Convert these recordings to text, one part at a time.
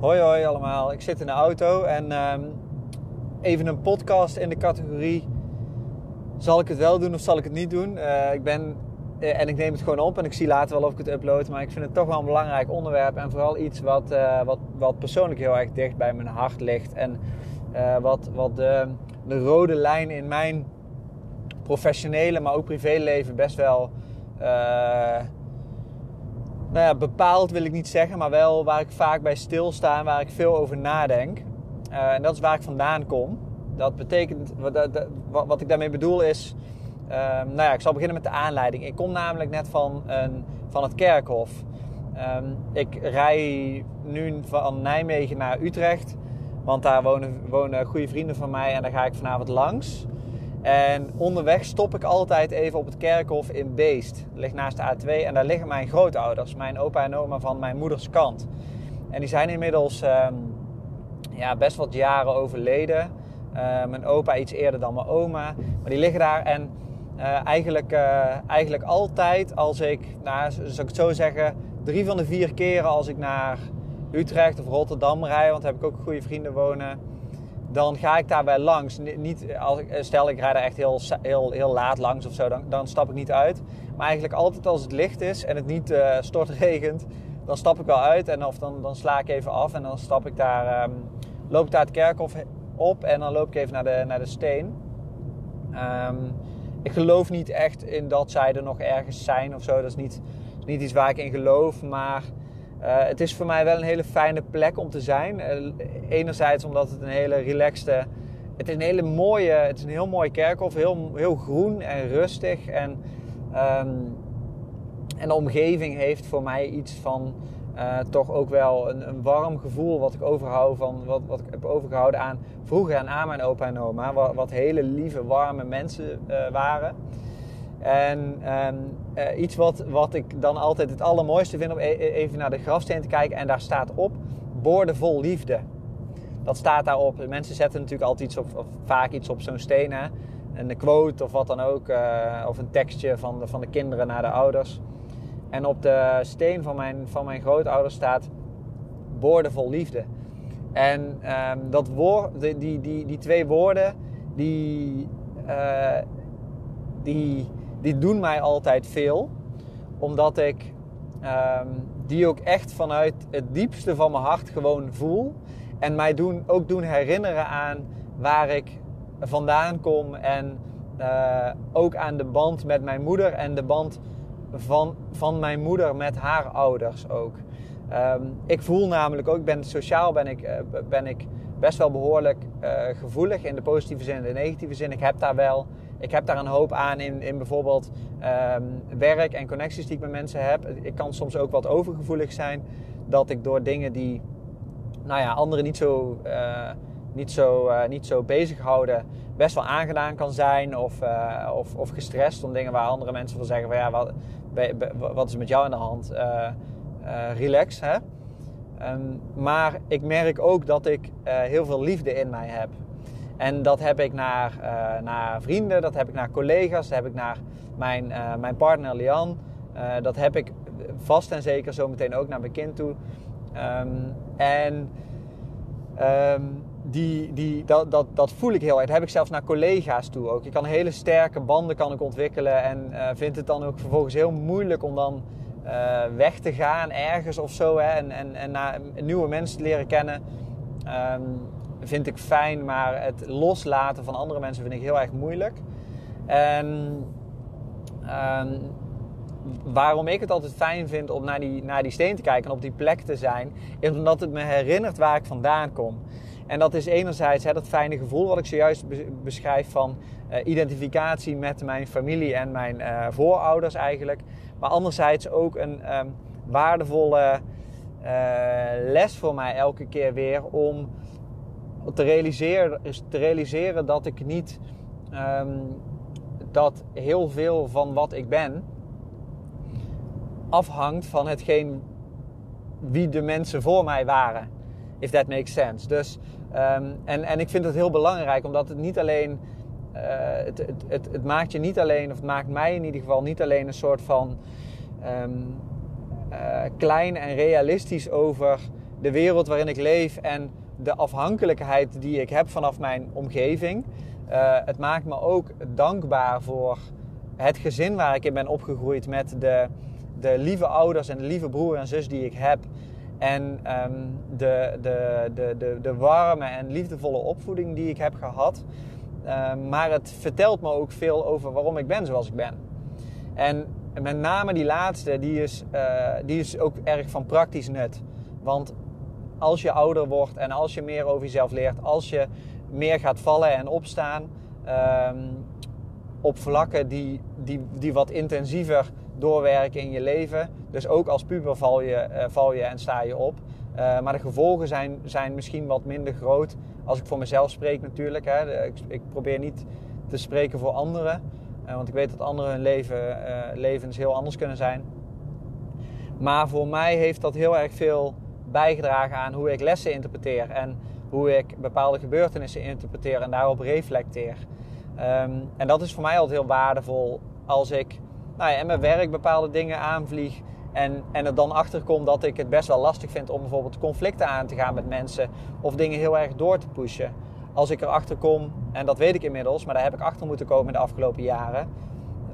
Hoi hoi allemaal, ik zit in de auto en ehm, even een podcast in de categorie zal ik het wel doen of zal ik het niet doen? Eh, ik ben eh, en ik neem het gewoon op en ik zie later wel of ik het upload, maar ik vind het toch wel een belangrijk onderwerp en vooral iets wat, uh, wat, wat persoonlijk heel erg dicht bij mijn hart ligt en wat, wat de, de rode lijn in mijn professionele, maar ook privéleven best wel nou ja, bepaald wil ik niet zeggen, maar wel waar ik vaak bij stilsta en waar ik veel over nadenk. Uh, en dat is waar ik vandaan kom. Dat betekent, wat, wat ik daarmee bedoel is, uh, nou ja, ik zal beginnen met de aanleiding. Ik kom namelijk net van, een, van het kerkhof. Um, ik rij nu van Nijmegen naar Utrecht, want daar wonen, wonen goede vrienden van mij en daar ga ik vanavond langs. En onderweg stop ik altijd even op het kerkhof in Beest. Dat ligt naast de A2 en daar liggen mijn grootouders, mijn opa en oma van mijn moeders kant. En die zijn inmiddels um, ja, best wat jaren overleden. Uh, mijn opa iets eerder dan mijn oma. Maar die liggen daar en uh, eigenlijk, uh, eigenlijk altijd als ik, nou, zou ik het zo zeggen, drie van de vier keren als ik naar Utrecht of Rotterdam rij, want daar heb ik ook goede vrienden wonen dan ga ik daarbij langs. Niet, als ik, stel ik rijd er echt heel, heel, heel laat langs of zo, dan, dan stap ik niet uit. Maar eigenlijk altijd als het licht is en het niet uh, stortregent, dan stap ik wel uit. En of dan, dan sla ik even af en dan stap ik daar, um, loop ik daar het kerkhof op en dan loop ik even naar de, naar de steen. Um, ik geloof niet echt in dat zij er nog ergens zijn of zo. Dat is niet, niet iets waar ik in geloof, maar het is voor mij wel een hele fijne plek om te zijn. Uh, enerzijds omdat het een hele relaxte... Het is een hele mooie... Het is een heel mooi kerkhof. Heel, heel groen en rustig. En, um, en de omgeving heeft voor mij iets van... Uh, toch ook wel een, een, warm gevoel wat ik overhoud van wat, wat ik heb overgehouden aan vroeger en aan mijn opa en oma. Wat, wat hele lieve, warme mensen waren. En um, uh, iets wat, wat ik dan altijd het allermooiste vind om e-, e even naar de grafsteen te kijken. En daar staat op, boordevol liefde. Dat staat daarop. Mensen zetten natuurlijk altijd iets op, of vaak iets op zo'n steen. Hè? Een quote of wat dan ook. Uh, of een tekstje van de, van de kinderen naar de ouders. En op de steen van mijn, van mijn grootouders staat boordevol liefde. En um, dat woord, die, die, die, twee woorden, die, uh, die die doen mij altijd veel. Omdat ik um, die ook echt vanuit het diepste van mijn hart gewoon voel. En mij doen, ook doen herinneren aan waar ik vandaan kom. En uh, ook aan de band met mijn moeder en de band van, van mijn moeder met haar ouders ook. Um, ik voel namelijk ook, ben sociaal ben ik, uh, ben ik best wel behoorlijk uh, gevoelig in de positieve zin en de negatieve zin. Ik heb daar wel ik heb daar een hoop aan in, in bijvoorbeeld um, werk en connecties die ik met mensen heb. Ik kan soms ook wat overgevoelig zijn. Dat ik door dingen die nou ja, anderen niet zo, uh, niet, zo, uh, niet zo bezighouden, best wel aangedaan kan zijn. Of, uh, of, of gestrest om dingen waar andere mensen van zeggen: van ja, wat, wat is met jou aan de hand? relax, hè? Um, maar ik merk ook dat ik heel veel liefde in mij heb. En dat heb ik naar, uh, naar vrienden, dat heb ik naar collega's, dat heb ik naar mijn, uh, mijn partner Lian. Uh, dat heb ik vast en zeker zometeen ook naar mijn kind toe. Um, en um, die, die, dat, dat, dat voel ik heel erg. Dat heb ik zelfs naar collega's toe ook. Je kan hele sterke banden kan ik ontwikkelen en vind het dan ook vervolgens heel moeilijk om dan weg te gaan ergens of zo. Hè, en, en, en naar nieuwe mensen te leren kennen. Um, vind ik fijn, maar het loslaten van andere mensen vind ik heel erg moeilijk. En um, waarom ik het altijd fijn vind om naar die, naar die steen te kijken en op die plek te zijn, is omdat het me herinnert waar ik vandaan kom. En dat is enerzijds hè, dat fijne gevoel wat ik zojuist beschrijf van uh, identificatie met mijn familie en mijn uh, voorouders eigenlijk. Maar anderzijds ook een um, waardevolle les voor mij elke keer weer om te realiseren, is te realiseren dat ik niet um, dat heel veel van wat ik ben afhangt van hetgeen wie de mensen voor mij waren. If that makes sense. Dus, um, en, en ik vind het heel belangrijk omdat het niet alleen. Uh, het, het, het, maakt je niet alleen, of het maakt mij in ieder geval niet alleen een soort van um, uh, klein en realistisch over de wereld waarin ik leef en de afhankelijkheid die ik heb vanaf mijn omgeving. Uh, het maakt me ook dankbaar voor het gezin waar ik in ben opgegroeid met de, de lieve ouders en de lieve broer en zus die ik heb. En um, de, de, de, de, de warme en liefdevolle opvoeding die ik heb gehad. Uh, maar het vertelt me ook veel over waarom ik ben zoals ik ben. En met name die laatste, die is, uh, die is ook erg van praktisch nut. Want als je ouder wordt en als je meer over jezelf leert, als je meer gaat vallen en opstaan um, op vlakken die, die, die wat intensiever doorwerken in je leven. Dus ook als puber val je, uh, val je en sta je op. Uh, maar de gevolgen zijn, zijn misschien wat minder groot. Als ik voor mezelf spreek natuurlijk. Hè. Ik, ik probeer niet te spreken voor anderen. Uh, want ik weet dat anderen hun leven, levens heel anders kunnen zijn. Maar voor mij heeft dat heel erg veel bijgedragen aan hoe ik lessen interpreteer. En hoe ik bepaalde gebeurtenissen interpreteer en daarop reflecteer. Um, en dat is voor mij altijd heel waardevol als ik nou ja, in mijn werk bepaalde dingen aanvlieg. En, en er dan achter kom dat ik het best wel lastig vind om bijvoorbeeld conflicten aan te gaan met mensen. Of dingen heel erg door te pushen. Als ik erachter kom, en dat weet ik inmiddels, maar daar heb ik achter moeten komen de afgelopen jaren.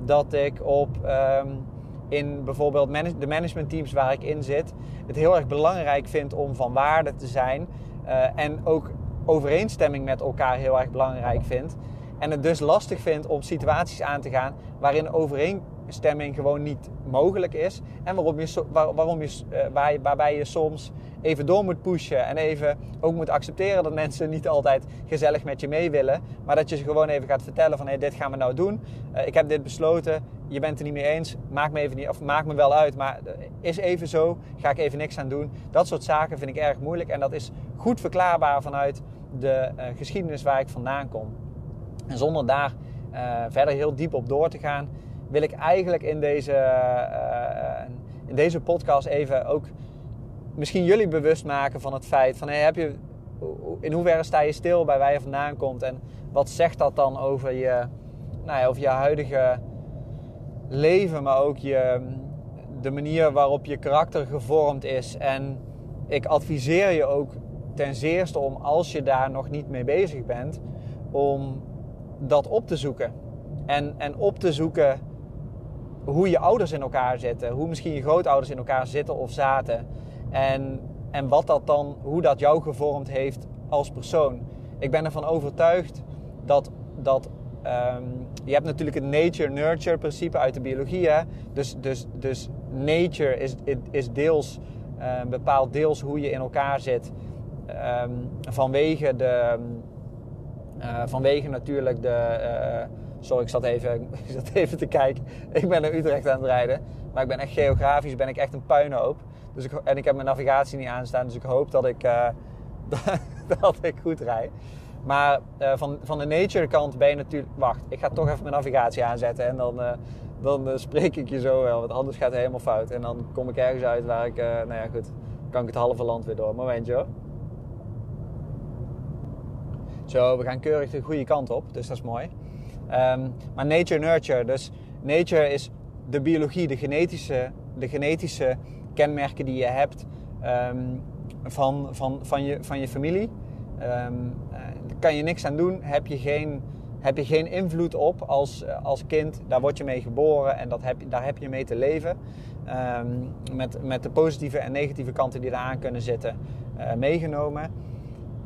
Dat ik op um, in bijvoorbeeld manage, de managementteams waar ik in zit, het heel erg belangrijk vind om van waarde te zijn. Uh, en ook overeenstemming met elkaar heel erg belangrijk vind. En het dus lastig vind om situaties aan te gaan waarin overeenstemming gewoon niet mogelijk is. En waarom je, waar, waarom je, waar je, waarbij je soms even door moet pushen. En even ook moet accepteren dat mensen niet altijd gezellig met je mee willen. Maar dat je ze gewoon even gaat vertellen van hé, dit gaan we nou doen. Uh, ik heb dit besloten. Je bent het er niet mee eens. Maak me even niet, of maak me wel uit. Maar is even zo. Ga ik even niks aan doen. Dat soort zaken vind ik erg moeilijk. En dat is goed verklaarbaar vanuit de geschiedenis waar ik vandaan kom. En zonder daar uh, verder heel diep op door te gaan, wil ik eigenlijk in deze, uh, in deze podcast even ook misschien jullie bewust maken van het feit van hey, heb je, in hoeverre sta je stil bij waar je vandaan komt en wat zegt dat dan over je, nou ja, over je huidige leven, maar ook je, de manier waarop je karakter gevormd is. En ik adviseer je ook ten zeerste om, als je daar nog niet mee bezig bent, om dat op te zoeken. En, en op te zoeken hoe je ouders in elkaar zitten, hoe misschien je grootouders in elkaar zitten of zaten. En, en wat dat dan, hoe dat jou gevormd heeft als persoon. Ik ben ervan overtuigd dat, dat um, je hebt natuurlijk het nature-nurture principe uit de biologie. Hè? Dus, dus, dus nature is, is deels, uh, bepaalt deels hoe je in elkaar zit. Um, vanwege de, uh, vanwege natuurlijk de. Uh, sorry, ik zat, even, ik zat even te kijken. Ik ben naar Utrecht aan het rijden. Maar ik ben echt geografisch ben ik echt een puinhoop. Dus ik, en ik heb mijn navigatie niet aanstaan. Dus ik hoop dat ik, uh, dat ik goed rijd. Maar van, van de nature kant ben je natuurlijk... Wacht, ik ga toch even mijn navigatie aanzetten. En dan, dan spreek ik je zo wel. Want anders gaat het helemaal fout. En dan kom ik ergens uit waar ik... nou ja, goed. Kan ik het halve land weer door. Momentje. Zo, we gaan keurig de goede kant op. Dus dat is mooi. Um, maar nature-nurture. Dus nature is de biologie, de genetische, de genetische kenmerken die je hebt um, van, van, van, je, van je familie. Daar kan je niks aan doen. Heb je geen, heb je geen invloed op als, als kind. Daar word je mee geboren en dat heb, daar heb je mee te leven. Met, met de positieve en negatieve kanten die eraan kunnen zitten uh, meegenomen.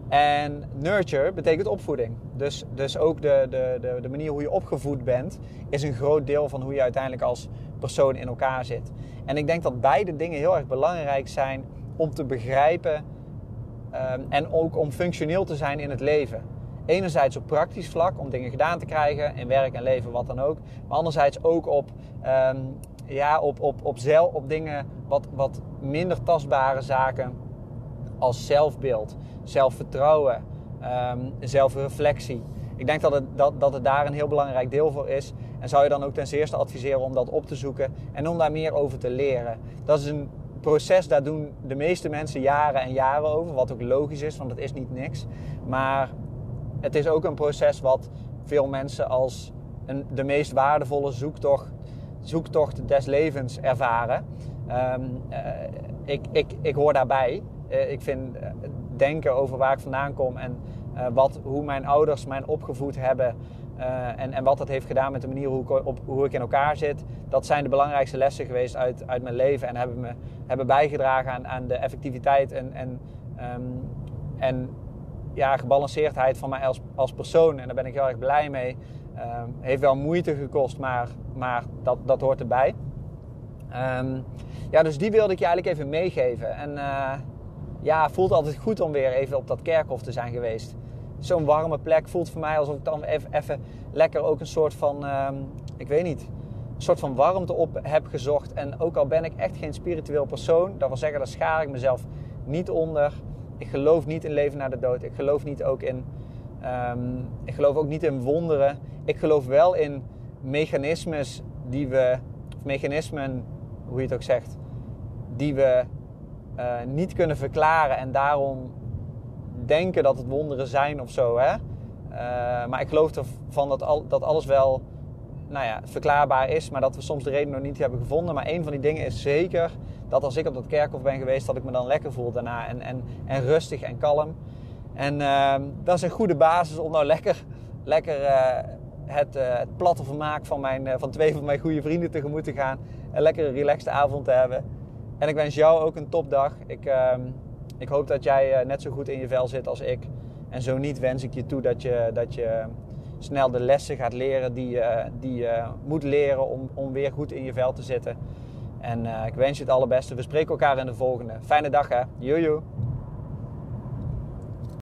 En nurture betekent opvoeding. Dus, dus ook de, de, de, de, manier hoe je opgevoed bent, is een groot deel van hoe je uiteindelijk als persoon in elkaar zit. En ik denk dat beide dingen heel erg belangrijk zijn om te begrijpen um, en ook om functioneel te zijn in het leven. Enerzijds op praktisch vlak, om dingen gedaan te krijgen in werk en leven, wat dan ook. Maar anderzijds ook op, um, ja, op, op, op, op dingen, wat, wat minder tastbare zaken als zelfbeeld, zelfvertrouwen, um, zelfreflectie. Ik denk dat het, dat, dat daar een heel belangrijk deel voor is. En zou je dan ook ten eerste adviseren om dat op te zoeken en om daar meer over te leren. Dat is een proces, daar doen de meeste mensen jaren en jaren over. Wat ook logisch is, want het is niet niks. Maar het is ook een proces wat veel mensen als een, de meest waardevolle zoektocht, zoektocht des levens ervaren. Um, uh, ik, ik, ik hoor daarbij. ik vind denken over waar ik vandaan kom en wat, hoe mijn ouders mij opgevoed hebben. en, en wat dat heeft gedaan met de manier hoe ik, op, hoe ik in elkaar zit. Dat zijn de belangrijkste lessen geweest uit, uit mijn leven. En hebben me hebben bijgedragen aan, aan de effectiviteit en, en, ehm, en ja, gebalanceerdheid van mij als, als persoon. En daar ben ik heel erg blij mee. Um, heeft wel moeite gekost, maar, maar dat, dat hoort erbij. Um, ja, dus die wilde ik je eigenlijk even meegeven. En uh, ja, voelt altijd goed om weer even op dat kerkhof te zijn geweest. Zo'n warme plek voelt voor mij alsof ik dan even, lekker ook een soort van, um, ik weet niet, een soort van warmte op heb gezocht. En ook al ben ik echt geen spiritueel persoon, dat wil zeggen, daar schaar ik mezelf niet onder. Ik geloof niet in leven na de dood. Ik geloof niet ook in, um, ik geloof ook niet in wonderen. Ik geloof wel in mechanismes die we, of mechanismen, hoe je het ook zegt, die we uh, niet kunnen verklaren en daarom denken dat het wonderen zijn of zo. Hè? Uh, maar ik geloof ervan dat, al, dat alles wel nou ja, verklaarbaar is, maar dat we soms de reden nog niet hebben gevonden. Maar een van die dingen is zeker dat als ik op dat kerkhof ben geweest, dat ik me dan lekker voel daarna en, en, en rustig en kalm. En uh, dat is een goede basis om nou lekker, lekker uh, het, uh, het platte vermaak van, mijn, van twee van mijn goede vrienden tegemoet te gaan. Een lekkere relaxed avond te hebben. En ik wens jou ook een topdag. Ik, ehm, ik hoop dat jij net zo goed in je vel zit als ik. En zo niet wens ik je toe dat je, dat je snel de lessen gaat leren die, uh, die je moet leren om, om weer goed in je vel te zitten. En uh, ik wens je het allerbeste. We spreken elkaar in de volgende. Fijne dag hè. Jojo.